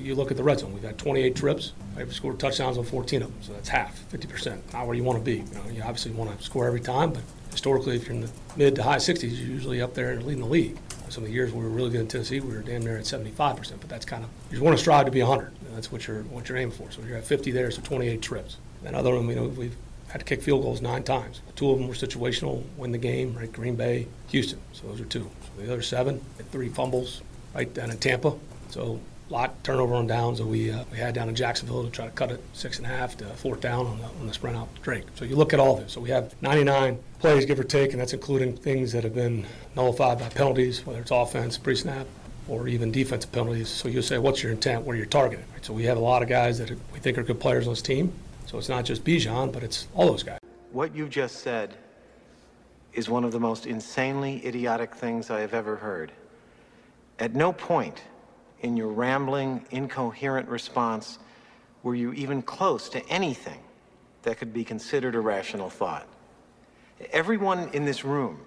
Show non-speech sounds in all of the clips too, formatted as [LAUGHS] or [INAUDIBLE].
You look at the red zone, we've had 28 trips. We've scored touchdowns on 14 of them, so that's half, 50%. Not where you want to be. You, know, you obviously want to score every time, but historically, if you're in the mid to high 60s, you're usually up there and leading the league. Some of the years we were really good in Tennessee, we were damn near at 75%, but that's kind of, you want to strive to be 100. That's what you're, what you're aiming for. So you're at 50 there, so 28 trips. And other than, you know, we've had to kick field goals nine times. Two of them were situational, win the game, right? Green Bay, Houston. So those are two. So the other seven, three fumbles, right down in Tampa. So lot turnover on downs that we uh, we had down in Jacksonville to try to cut it six and a half to fourth down on the, on the sprint out to Drake. So you look at all this. So we have 99 plays, give or take, and that's including things that have been nullified by penalties, whether it's offense, pre-snap, or even defensive penalties. So you'll say, what's your intent? What are you targeting? Right? So we have a lot of guys that we think are good players on this team. So it's not just Bijan, but it's all those guys. What you just said is one of the most insanely idiotic things I have ever heard. At no point in your rambling, incoherent response were you even close to anything that could be considered a rational thought. Everyone in this room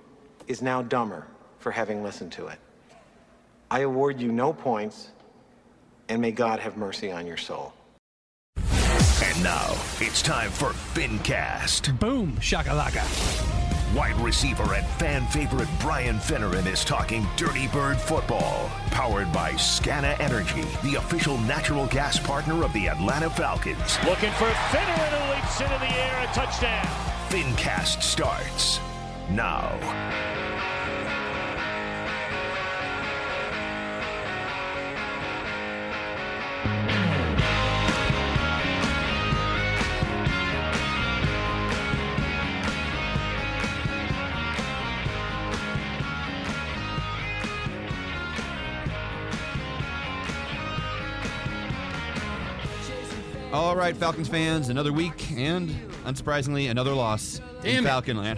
is now dumber for having listened to it. I award you no points, and may God have mercy on your soul. And now it's time for FinnCast. Boom, shakalaka. Wide receiver and fan favorite Brian Finneran is talking Dirty Bird football. Powered by Scana Energy, the official natural gas partner of the Atlanta Falcons. Looking for Finneran who leaps into the air, a touchdown. FinnCast starts now. All right, Falcons fans, another week and, unsurprisingly, another loss in Damn it. Falcon Land.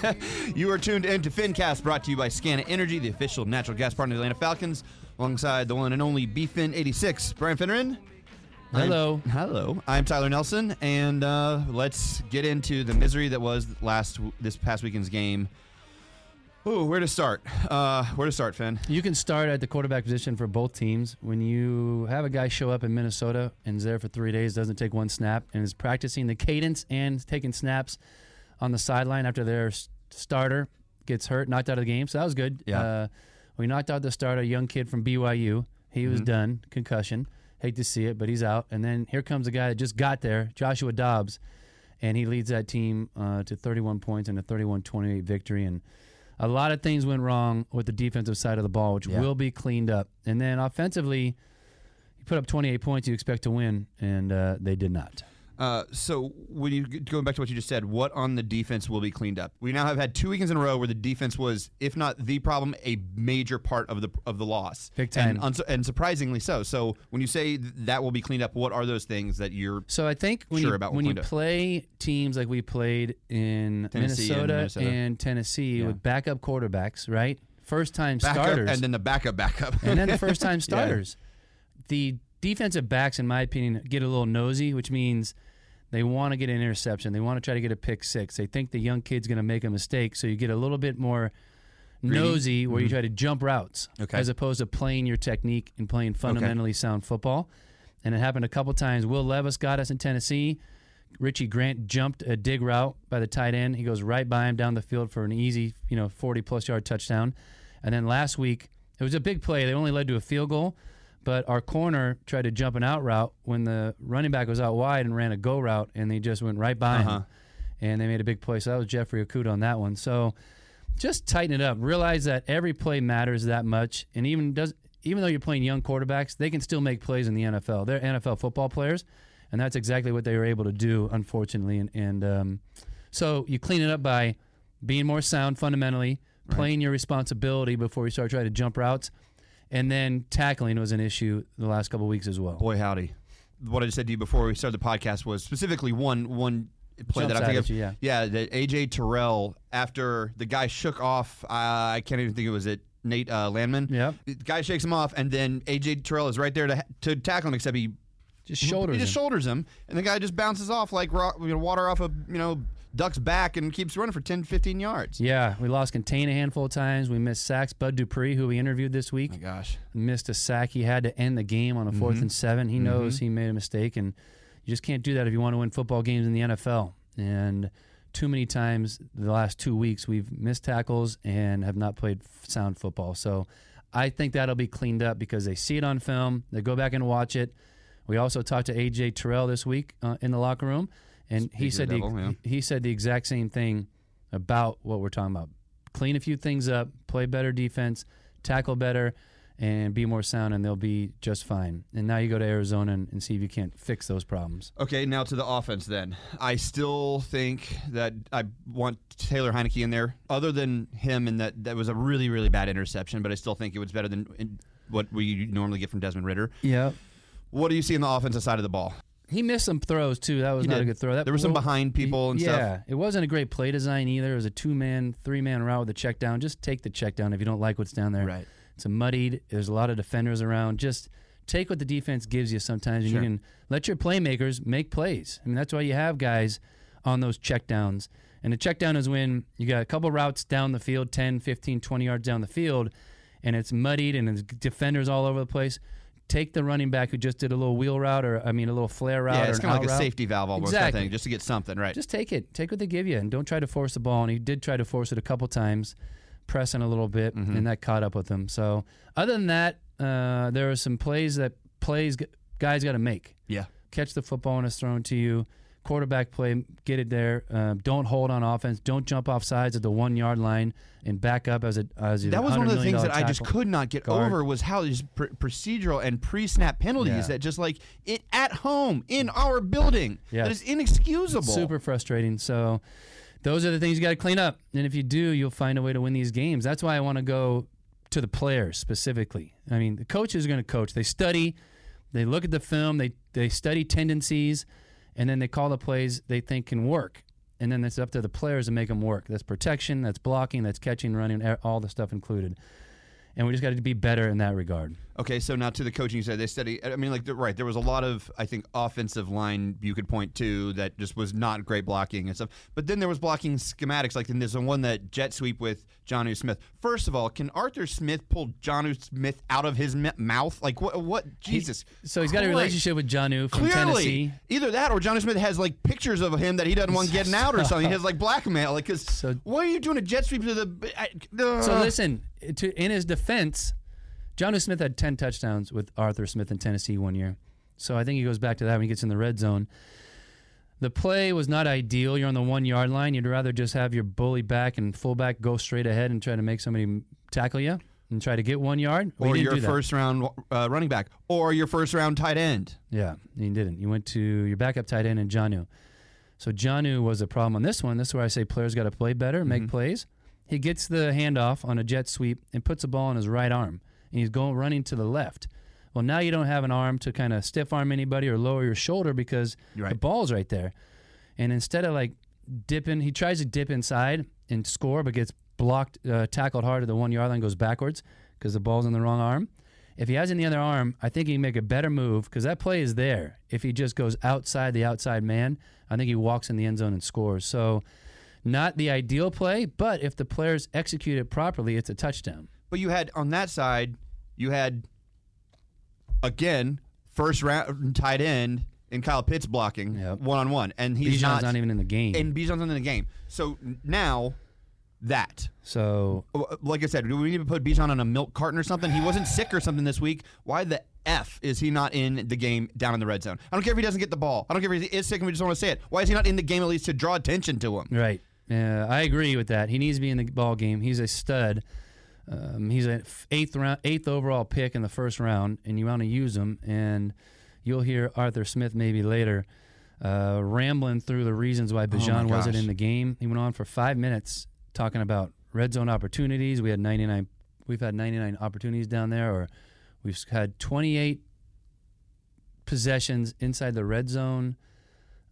[LAUGHS] you are tuned in to FinnCast, brought to you by Scana Energy, the official natural gas partner of the Atlanta Falcons, alongside the one and only BFin86. Brian Finneran. Hello. I'm, hello. I'm Tyler Nelson, and uh, let's get into the misery that was last this past weekend's game. Ooh, where to start? Uh, where to start, Finn? You can start at the quarterback position for both teams. When you have a guy show up in Minnesota and is there for three days, doesn't take one snap, and is practicing the cadence and taking snaps on the sideline after their starter gets hurt, knocked out of the game. So that was good. Yeah. Uh, we knocked out the starter, a young kid from BYU. He was done, concussion. Hate to see it, but he's out. And then here comes a guy that just got there, Joshua Dobbs, and he leads that team uh, to 31 points and a 31-28 victory. And a lot of things went wrong with the defensive side of the ball, which Yeah. will be cleaned up. And then offensively, you put up 28 points, you expect to win, and uh, they did not. Uh, so when you going back to what you just said, what on the defense will be cleaned up? We now have had two weekends in a row where the defense was, if not the problem, a major part of the of the loss, Big time. and, and surprisingly so. So when you say that will be cleaned up, what are those things that you're So I think when Sure you about when you play teams like we played in Tennessee and Minnesota, Minnesota. and Tennessee Yeah. with backup quarterbacks, right? First time starters, and then the backup backup, and then the first [LAUGHS] time Yeah. starters. The defensive backs, in my opinion, get a little nosy, which means they want to get an interception. They want to try to get a pick six. They think the young kid's going to make a mistake, so you get a little bit more nosy where you try to jump routes Mm-hmm. Okay. as opposed to playing your technique and playing fundamentally sound football. And it happened a couple times. Will Levis got us in Tennessee. Richie Grant jumped a dig route by the tight end. He goes right by him down the field for an easy, you know, 40 plus yard touchdown. And then last week, it was a big play. They only led to a field goal, but our corner tried to jump an out route when the running back was out wide and ran a go route, and they just went right by Uh-huh. him. And they made a big play. So that was Jeffrey Okudah on that one. So just tighten it up. Realize that every play matters that much, and even does even though you're playing young quarterbacks, they can still make plays in the NFL. They're NFL football players, and that's exactly what they were able to do, unfortunately. And, and um, so you clean it up by being more sound fundamentally, playing your responsibility before you start trying to jump routes, and then tackling was an issue the last couple weeks as well. Boy, howdy. What I just said to you before we started the podcast was specifically one one play Jumps that I think of. you, yeah. yeah, that AJ Terrell after the guy shook off. Uh, I can't even think it was it Nate uh, Landman. Yeah, the guy shakes him off, and then AJ Terrell is right there to to tackle him, except he Just shoulders he just him. shoulders him, and the guy just bounces off like rock, you know, water off a you know ducks back and keeps running for 10, 15 yards. Yeah, we lost contain a handful of times. We missed sacks. Bud Dupree, who we interviewed this week, Oh gosh. missed a sack. He had to end the game on a 4th Mm-hmm. and seven. He knows he made a mistake, and you just can't do that if you want to win football games in the NFL. And too many times the last two weeks we've missed tackles and have not played sound football. So I think that'll be cleaned up because they see it on film. They go back and watch it. We also talked to AJ Terrell this week uh, in the locker room, and he said of the, yeah. he said the exact same thing about what we're talking about. Clean a few things up, play better defense, tackle better, and be more sound, and they'll be just fine. And now you go to Arizona and, and see if you can't fix those problems. Okay, now to the offense then. I still think that I want Taylor Heinicke in there, other than him, and that that was a really, really bad interception, but I still think it was better than what we normally get from Desmond Ridder. Yeah. What do you see on the offensive side of the ball? He missed some throws too. That was He not did. a good throw. That There were some behind people and yeah, stuff. it wasn't a great play design either. It was a two-man, three-man route with a check down. Just take the check down if you don't like what's down there. Right. It's a muddied. There's a lot of defenders around. Just take what the defense gives you sometimes, and Sure. you can let your playmakers make plays. I mean, that's why you have guys on those check downs. And a check down is when you got a couple routes down the field, 10, 15, 20 yards down the field, and it's muddied and there's defenders all over the place. Take the running back who just did a little wheel route, or I mean, a little flare route. Yeah, or it's kind of like a route. safety valve almost, I Exactly. think, just to get something, right? Just take it. Take what they give you, and don't try to force the ball. And he did try to force it a couple times, pressing a little bit, Mm-hmm. and that caught up with him. So, other than that, uh, there are some plays that plays guys got to make. yeah. Catch the football when it's thrown to you. Quarterback play, get it there. Um, don't hold on offense. Don't jump off sides at the one yard line and back up as a as That was one of the things that I just could not get guard. over was how these pr- procedural and pre-snap penalties Yeah. that just like it at home in our building Yes. that is inexcusable. Super frustrating. So those are the things you got to clean up. And if you do, you'll find a way to win these games. That's why I want to go to the players specifically. I mean, the coach is going to coach. They study, they look at the film, they they study tendencies, and then they call the plays they think can work. And then it's up to the players to make them work. That's protection, that's blocking, that's catching, running, all the stuff included. And we just got to be better in that regard. Okay, so now to the coaching side, they study. I mean, like, the- right, there was a lot of, I think, offensive line you could point to that just was not great blocking and stuff. But then there was blocking schematics, like in this one that jet sweep with Jonnu Smith. First of all, can Arthur Smith pull Jonnu Smith out of his m- mouth? Like, what? What? Jesus. So he's got a relationship with Jonnu from Clearly, Tennessee. either that or Johnny Smith has like pictures of him that he doesn't want [LAUGHS] getting out or something. He has like blackmail. Like, cause [LAUGHS] So- why are you doing a jet sweep to the? I, uh, So listen, to, in his defense, John Smith had 10 touchdowns with Arthur Smith in Tennessee one year. So I think he goes back to that when he gets in the red zone. The play was not ideal. You're on the one yard line. You'd rather just have your bully back and fullback go straight ahead and try to make somebody tackle you and try to get one yard. Well, or your first round uh, running back, or your first round tight end. Yeah, he didn't. You went to your backup tight end and Jonnu. So Jonnu was a problem on this one. This is where I say players got to play better, make plays. He gets the handoff on a jet sweep and puts the ball on his right arm, and he's going running to the left. Well, now you don't have an arm to kind of stiff arm anybody or lower your shoulder because the ball's right there. And instead of like dipping, he tries to dip inside and score, but gets blocked, uh, tackled hard at the one yard line, goes backwards because the ball's in the wrong arm. If he has it in the other arm, I think he can make a better move because that play is there. If he just goes outside the outside man, I think he walks in the end zone and scores. So, not the ideal play, but if the players execute it properly, it's a touchdown. But you had on that side, you had again first round tight end in Kyle Pitts blocking one on one, and he's Bijan's not, not, even in the game. and Bijan's not in the game. So now that. so, oh, uh, Like I said, do we need to put Bijan on a milk carton or something? He wasn't sick or something this week. Why the F is he not in the game down in the red zone? I don't care if he doesn't get the ball. I don't care if he is sick and we just want to say it. Why is he not in the game at least to draw attention to him? right. Uh, I agree with that. He needs to be in the ball game. He's a stud. Um, he's an eighth round, eighth overall pick in the first round, and you want to use him. And you'll hear Arthur Smith maybe later uh, rambling through the reasons why Bijan wasn't in the game. He went on for five minutes talking about red zone opportunities. We had 99. We've had 99 opportunities down there, or we've had 28 possessions inside the red zone,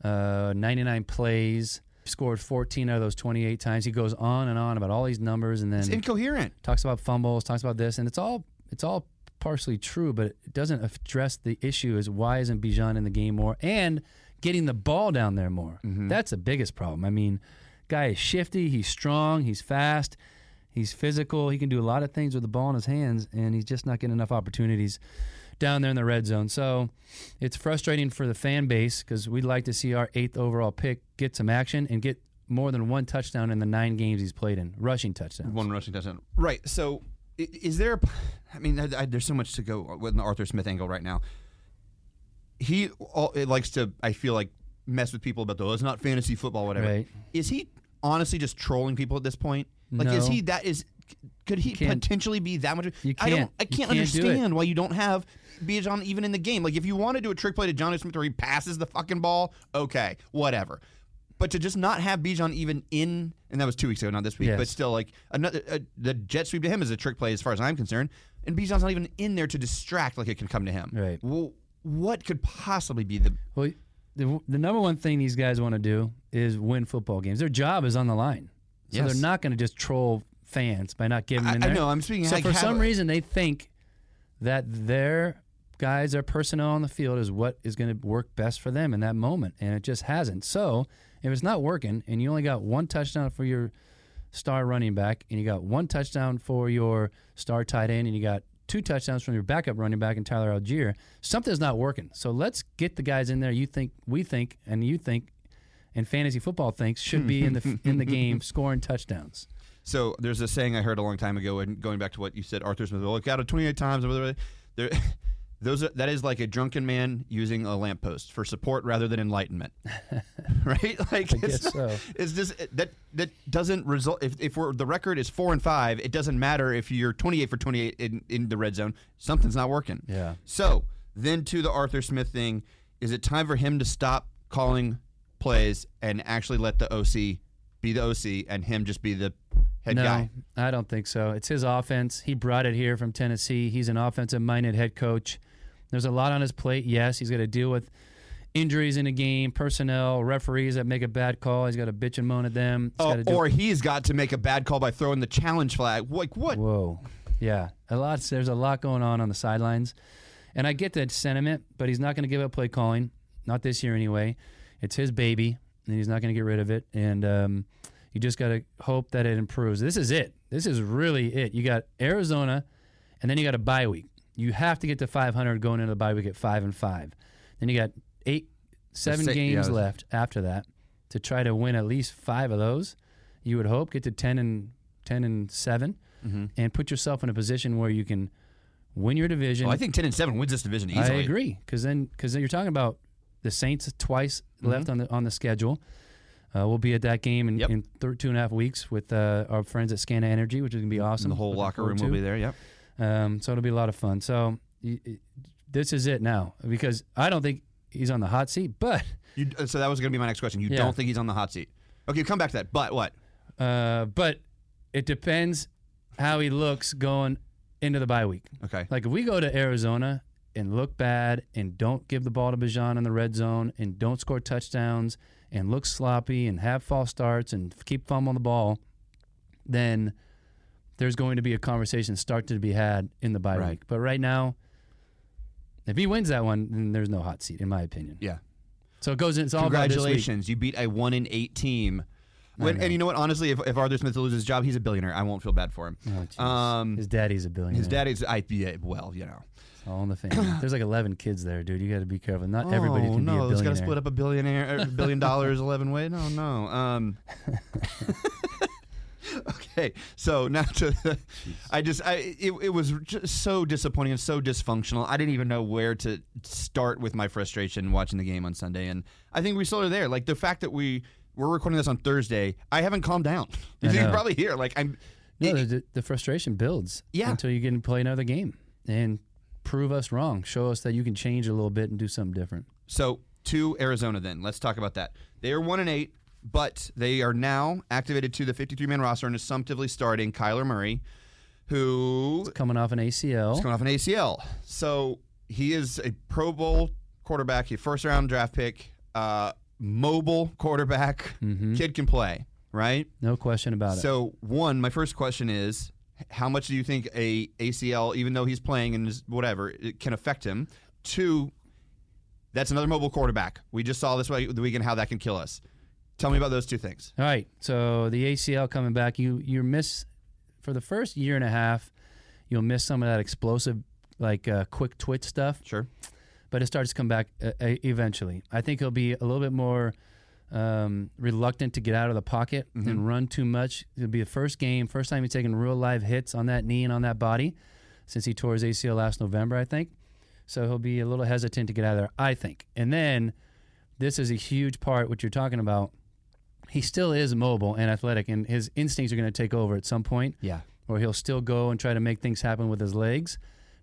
uh, 99 plays. Scored 14 out of those 28 times. He goes on and on about all these numbers, and then It's incoherent. talks about fumbles, talks about this, and it's all it's all partially true, but it doesn't address the issue: is why isn't Bijan in the game more? And getting the ball down there more. Mm-hmm. That's the biggest problem. I mean, guy is shifty, he's strong, he's fast, he's physical, he can do a lot of things with the ball in his hands, and he's just not getting enough opportunities down there in the red zone. So it's frustrating for the fan base because we'd like to see our eighth overall pick get some action and get more than one touchdown in the nine games he's played in, rushing touchdowns. One rushing touchdown. Right. So, is there? A, I mean, I, I- there's so much to go with the Arthur Smith angle right now. He all, it likes to. I feel like mess with people about the. Oh, it's not fantasy football, whatever. Right. Is he honestly just trolling people at this point? Like, is he that is? Could he can't- potentially be that much? You I don't. can't- I can't, can't understand why you don't have Bijan even in the game. Like, if you want to do a trick play to Johnny Smith where he passes the fucking ball, okay, whatever. But to just not have Bijan even in, and that was two weeks ago, not this week, but still, like another uh, the jet sweep to him is a trick play as far as I'm concerned, and Bijan's not even in there to distract like it can come to him. Right. Well, what could possibly be the? Well, the, the number one thing these guys want to do is win football games. Their job is on the line. So Yes. they're not going to just troll fans by not giving them in I- I know. I'm speaking So like for some a- reason, they think that their guys, their personnel on the field is what is going to work best for them in that moment, and it just hasn't. So if it's not working, and you only got one touchdown for your star running back, and you got one touchdown for your star tight end, and you got two touchdowns from your backup running back and Tyler Allgeier, something's not working. So let's get the guys in there you think, we think, and you think, and fantasy football thinks should be in the [LAUGHS] in the game scoring touchdowns. So there's a saying I heard a long time ago, and going back to what you said, Arthur Smith. Look out of 28 times. whatever, There, [LAUGHS] those are, that is like a drunken man using a lamppost for support rather than enlightenment, [LAUGHS] right? [LAUGHS] Like I it's, guess so. it's just that that doesn't result. If, if we're, the record is four and five, it doesn't matter if you're 28 for 28 in, in the red zone. Something's not working. Yeah. So then to the Arthur Smith thing, is it time for him to stop calling plays and actually let the OC be the OC and him just be the head no, guy? I don't think so. It's his offense. He brought it here from Tennessee. He's an offensive minded head coach. There's a lot on his plate. Yes, he's got to deal with injuries in a game, personnel, referees that make a bad call. He's got to bitch and moan at them. He's Oh, or he's got to make a bad call by throwing the challenge flag. Like what? Whoa. Yeah. A lot there's a lot going on on the sidelines. And I get that sentiment, but he's not going to give up play calling. Not this year anyway. It's his baby, and he's not going to get rid of it. And um, you just got to hope that it improves. This is it. This is really it. You got Arizona, and then you got a bye week. You have to get to 500 going into the bye week at five and five. Then you got eight, seven games yeah. left after that to try to win at least five of those. You would hope get to 10 and 10 and 7 Mm-hmm. and put yourself in a position where you can win your division. Well, I think ten and seven wins this division easily. I agree because then because then you're talking about the Saints twice Mm-hmm. left on the on the schedule. Uh, we'll be at that game in, Yep. in th- two and a half weeks with uh, our friends at Scana Energy, which is gonna be awesome. And the whole Looking locker room to. will be there. Yep. Um, so it'll be a lot of fun. So y- y- this is it now because I don't think he's on the hot seat, but You, so that was going to be my next question. You Yeah. don't think he's on the hot seat? Okay, come back to that. But what? uh, but it depends how he looks going into the bye week. Okay. Like if we go to Arizona and look bad and don't give the ball to Bijan in the red zone and don't score touchdowns and look sloppy and have false starts and keep fumbling the ball, then there's going to be a conversation start to be had in the bye Right. week. But right now, if he wins that one, then there's no hot seat in my opinion. Yeah. So it goes. It's all about this week. Congratulations, you beat a one in eight team. When, and you know what? Honestly, if, if Arthur Smith loses his job, he's a billionaire. I won't feel bad for him. Oh, um, his daddy's a billionaire. his daddy's, I yeah, well, you know. All in the family. [CLEARS THROAT] There's like 11 kids there, dude. You got to be careful. Not everybody oh, can no, be a billionaire. got to split up a billionaire, a billion dollars, [LAUGHS] eleven ways. No, no. Um, [LAUGHS] okay, so now to, I just, I it, it was just so disappointing and so dysfunctional. I didn't even know where to start with my frustration watching the game on Sunday, and I think we still are there. Like the fact that we we're recording this on Thursday, I haven't calmed down. You can probably hear, like I'm. No, it- the, the frustration builds Yeah. until you get to play another game and prove us wrong. Show us that you can change a little bit and do something different. So to Arizona, then let's talk about that. They are one and eight, but they are now activated to the 53-man roster and assumptively starting Kyler Murray, who Coming off an ACL. is coming off an ACL. So he is a Pro Bowl quarterback, a first-round draft pick, uh, mobile quarterback. Kid can play, right? no question about it. So one, my first question is, how much do you think a ACL, even though he's playing and is whatever, it can affect him? Two, That's another mobile quarterback. We just saw this way the weekend how that can kill us. Tell me about those two things. All right. So the ACL coming back, you you miss for the first year and a half, you'll miss some of that explosive, like uh, quick twitch stuff. Sure. But it starts to come back uh, uh, eventually. I think he'll be a little bit more um, reluctant to get out of the pocket and run too much. It'll be the first game, first time he's taking real live hits on that knee and on that body since he tore his ACL last November, I think. So he'll be a little hesitant to get out of there, I think. And then this is a huge part, what you're talking about. He still is mobile and athletic, and his instincts are going to take over at some point Yeah. or he'll still go and try to make things happen with his legs.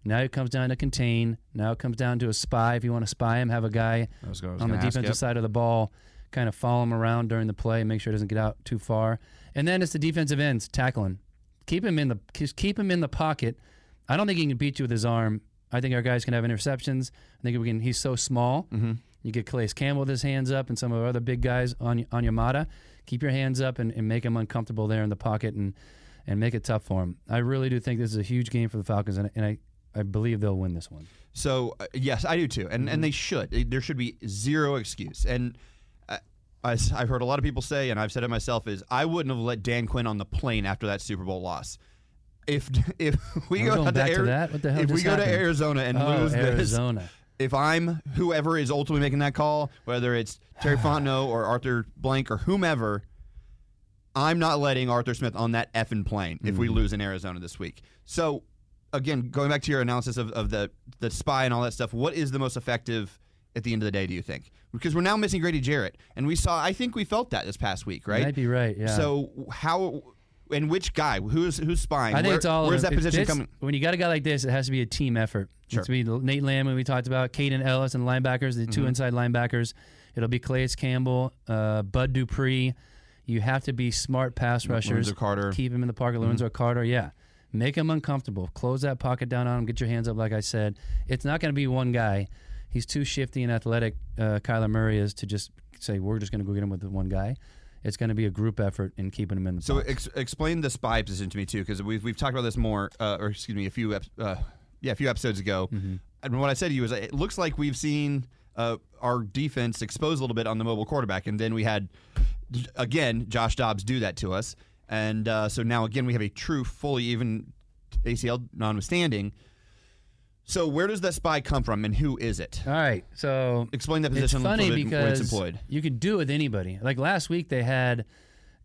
Now it comes down to contain. Now it comes down to a spy. If you want to spy him, have a guy on the defensive yep. side of the ball, kind of follow him around during the play, make sure he doesn't get out too far. And then it's the defensive ends tackling. Keep him in the keep him in the pocket. I don't think he can beat you with his arm. I think our guys can have interceptions. I think we can. He's so small. Mm-hmm. You get Calais Campbell with his hands up, and some of our other big guys on on Yamada. Keep your hands up and, and make him uncomfortable there in the pocket and and make it tough for him. I really do think this is a huge game for the Falcons, and, and I I believe they'll win this one. So uh, yes, I do too, and and they should. There should be zero excuse. And I've heard a lot of people say, and I've said it myself, is I wouldn't have let Dan Quinn on the plane after that Super Bowl loss. If [LAUGHS] if we We're go out back to that? What the hell if we go to? Arizona and Oh, lose this, Arizona. if I'm whoever is ultimately making that call, whether it's Terry [SIGHS] Fontenot or Arthur Blank or whomever, I'm not letting Arthur Smith on that effing plane if Mm. we lose in Arizona this week. So, again, going back to your analysis of, of the the spy and all that stuff, what is the most effective at the end of the day? Do you think? Because we're now missing Grady Jarrett, and we saw. I think we felt that this past week, right? Might be right. Yeah. So how and which guy? Who's who's spying? I think Where- it's all. Where's that position this- coming? When you got a guy like this, it has to be a team effort. Sure. It's be Nate Landman we talked about, Kaden Elliss and linebackers, the Mm-hmm. two inside linebackers. It'll be Calais Campbell, uh, Bud Dupree. You have to be smart pass rushers. Lorenzo Carter. Mm-hmm. Keep him in the pocket. Lorenzo Carter. Yeah. Make him uncomfortable. Close that pocket down on him. Get your hands up, like I said. It's not going to be one guy. He's too shifty and athletic. Uh, Kyler Murray is to just say we're just going to go get him with the one guy. It's going to be a group effort in keeping him in the So ex- explain the spy position to me too, because we've we've talked about this more, uh, or excuse me, a few ep- uh, yeah, a few episodes ago. Mm-hmm. And what I said to you is, it looks like we've seen uh, our defense exposed a little bit on the mobile quarterback, and then we had again Josh Dobbs do that to us, and uh, so now again we have a true, fully even ACL notwithstanding. So where does that spy come from, and who is it? All right, so Explain that position a funny little bit when it's because employed. you could do it with anybody. Like last week, they had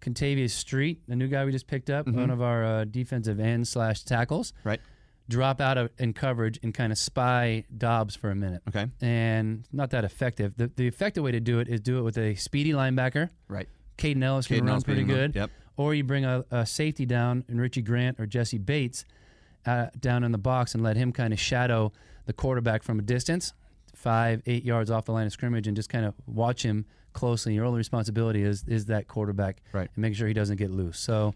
Kentavius Street, the new guy we just picked up, Mm-hmm. one of our uh, defensive end slash tackles, Right. drop out of in coverage and kind of spy Dobbs for a minute. Okay. and not that effective. The the effective way to do it is do it with a speedy linebacker. Right. Kaden Elliss can Kaden run pretty good. yep. Or you bring a, a safety down in Richie Grant or Jessie Bates uh, down in the box and let him kind of shadow the quarterback from a distance, five, eight yards off the line of scrimmage, and just kind of watch him closely. Your only responsibility is is that quarterback Right. and making sure he doesn't get loose. So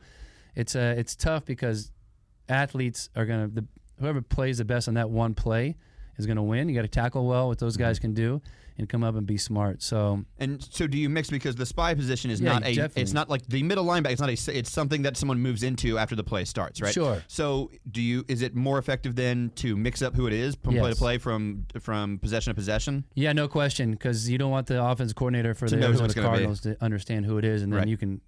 it's uh, it's tough because athletes are gonna the whoever plays the best on that one play is gonna win. You got to tackle well, what those Mm-hmm. guys can do, and come up and be smart. So And so, do you mix because the spy position is Yeah, not a? definitely. It's not like the middle linebacker. It's not a. It's something that someone moves into after the play starts, right? Sure. So, do you? Is it more effective then to mix up who it is from play to play, from from possession to possession? Yeah, no question, because you don't want the offense coordinator for To the Arizona be. Cardinals to understand who it is, and then Right. you can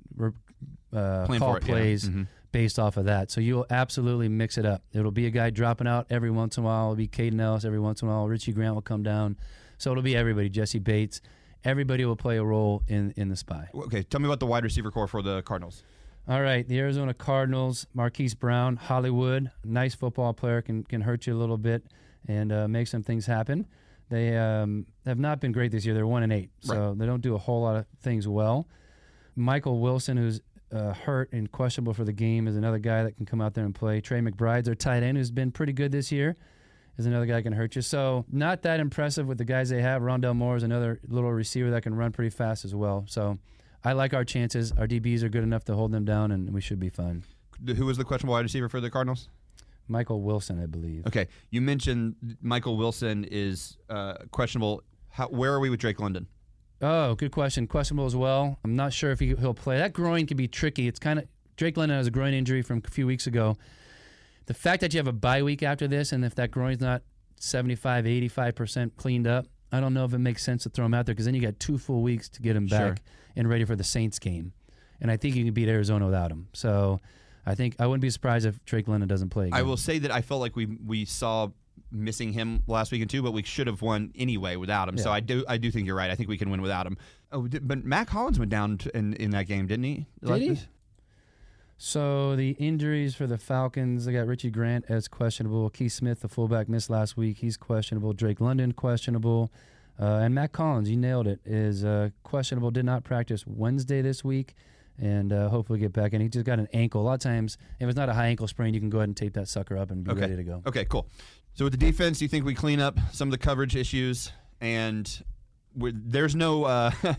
uh, call it, yeah. plays Mhm. based off of that. So you'll absolutely mix it up. It'll be a guy dropping out every once in a while. It'll be Kaden Elliss every once in a while. Richie Grant will come down. So it'll be everybody. Jessie Bates. Everybody will play a role in in the spy. Okay, tell me about the wide receiver core for the Cardinals. All right, the Arizona Cardinals, Marquise Brown, Hollywood, nice football player, can can hurt you a little bit and uh, make some things happen. They um, have not been great this year. They're one and eight, so they don't do a whole lot of things well. Michael Wilson, who's uh, hurt and questionable for the game, is another guy that can come out there and play. Trey McBride's their tight end, who's been pretty good this year, is another guy that can hurt you. So not that impressive with the guys they have. Rondale Moore is another little receiver that can run pretty fast as well. So I like our chances. Our DBs are good enough to hold them down, and we should be fine. Who was the questionable wide receiver for the Cardinals? Michael Wilson, I believe. Okay, you mentioned Michael Wilson is uh, questionable. How, where are we with Drake London? Oh, good question. Questionable as well. I'm not sure if he, he'll play. That groin can be tricky. It's kind of Drake London has a groin injury from a few weeks ago. The fact that you have a bye week after this, and if that groin's not 75, 85 percent cleaned up, I don't know if it makes sense to throw him out there because then you got two full weeks to get him Sure. back and ready for the Saints game. And I think you can beat Arizona without him. So I think I wouldn't be surprised if Drake London doesn't play. Again. I will say that I felt like we we saw missing him last weekend too, but we should have won anyway without him. So I do I do think you're right. I think we can win without him. Oh, but Mack Hollins went down in in that game, didn't he? Did he? So the injuries for the Falcons, they got Richie Grant as questionable. Keith Smith, the fullback, missed last week. He's questionable. Drake London questionable, uh, and Mack Hollins, you nailed it, is uh, questionable. Did not practice Wednesday this week, and uh, hopefully get back in. He just got an ankle. A lot of times, if it's not a high ankle sprain, you can go ahead and tape that sucker up and be Okay. ready to go. Okay, cool. So with the defense, do you think we clean up some of the coverage issues, and there's no uh, [LAUGHS]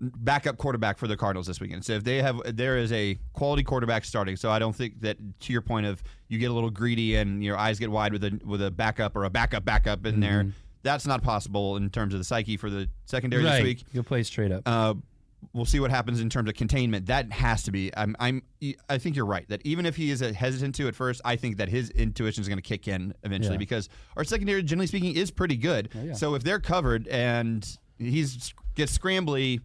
backup quarterback for the Cardinals this weekend. So if they have, there is a quality quarterback starting. So I don't think that to your point of you get a little greedy and your eyes get wide with a with a backup or a backup backup in there. That's not possible in terms of the psyche for the secondary this week. you'll play straight up. Uh, we'll see what happens in terms of containment. That has to be. I'm. I'm. I think you're right. That even if he is hesitant to at first, I think that his intuition is going to kick in eventually Yeah. because our secondary, generally speaking, is pretty good. Oh, yeah. So if they're covered and he's gets scrambly,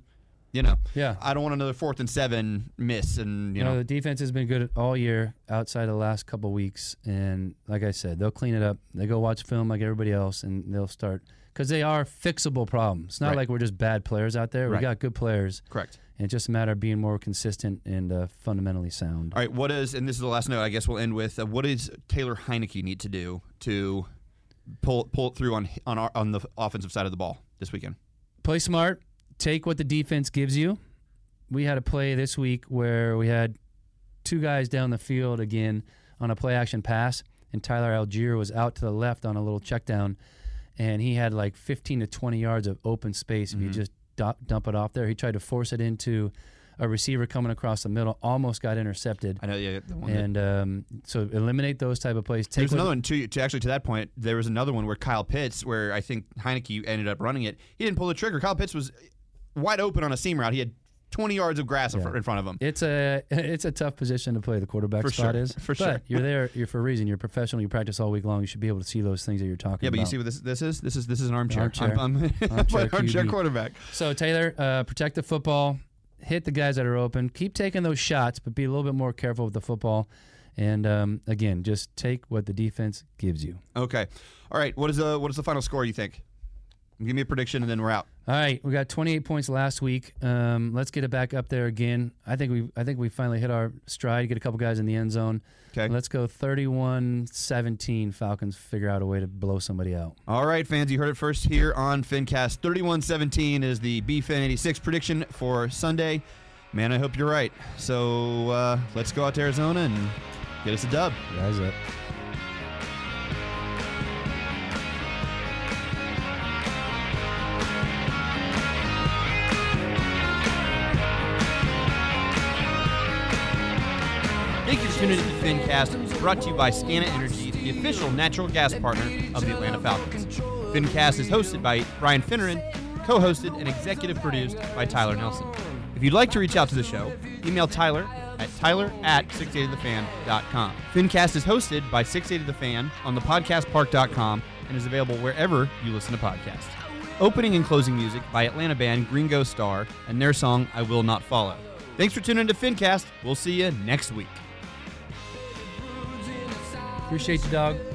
you know, Yeah. I don't want another fourth and seven miss. And you know, the defense has been good all year outside of the last couple weeks. And like I said, they'll clean it up. They go watch film like everybody else, and they'll start because they are fixable problems. It's not Right. like we're just bad players out there. Right. We got good players. correct. And it's just a matter of being more consistent and uh, fundamentally sound. All right. What is? And this is the last note. I guess we'll end with. Uh, what does Taylor Heinicke need to do to pull pull it through on on our, on the offensive side of the ball this weekend? Play smart. Take what the defense gives you. We had a play this week where we had two guys down the field again on a play action pass, and Tyler Allgeier was out to the left on a little check down, and he had like 15 to 20 yards of open space if you just dump, it off there. He tried to force it into a receiver coming across the middle, almost got intercepted. I know. Yeah. The one that- And um, so eliminate those type of plays. Take There's another one to, to actually to that point. There was another one where Kyle Pitts, where I think Heinicke ended up running it. He didn't pull the trigger. Kyle Pitts was wide open on a seam route. He had 20 yards of grass in in front of him. It's a [LAUGHS] it's a tough position to play. The quarterback For spot sure, is for but sure. You're [LAUGHS] there. You're for a reason. You're professional. You practice all week long. You should be able to see those things that you're talking about. yeah, but about. you see what this this is? This is this is an armchair. Armchair. I'm, I'm, [LAUGHS] Armchair armchair quarterback. So Taylor, uh, protect the football. Hit the guys that are open. Keep taking those shots, but be a little bit more careful with the football. And um, again, just take what the defense gives you. Okay. All right. What is the what is the final score? You think? Give me a prediction, and then we're out. All right, we got 28 points last week. Um, let's get it back up there again. I think we I think we finally hit our stride. Get a couple guys in the end zone. Okay. Let's go 31-17. Falcons figure out a way to blow somebody out. All right, fans, you heard it first here on FinnCast. 31-17 is the BFin 86 prediction for Sunday. Man, I hope you're right. So uh, let's go out to Arizona and get us a dub. Guys up. FinnCast, brought to you by Scana Energy, the official natural gas partner of the Atlanta Falcons. FinnCast is hosted by Brian Finneran, co-hosted and executive produced by Tyler Nelson. If you'd like to reach out to the show, email Tyler at tyler at 680thefan.com. FinnCast is hosted by 680thefan on thepodcastpark.com and is available wherever you listen to podcasts. Opening and closing music by Atlanta band Gringo Star and their song I Will Not Follow. Thanks for tuning in to FinnCast. We'll see you next week. Appreciate you, dog.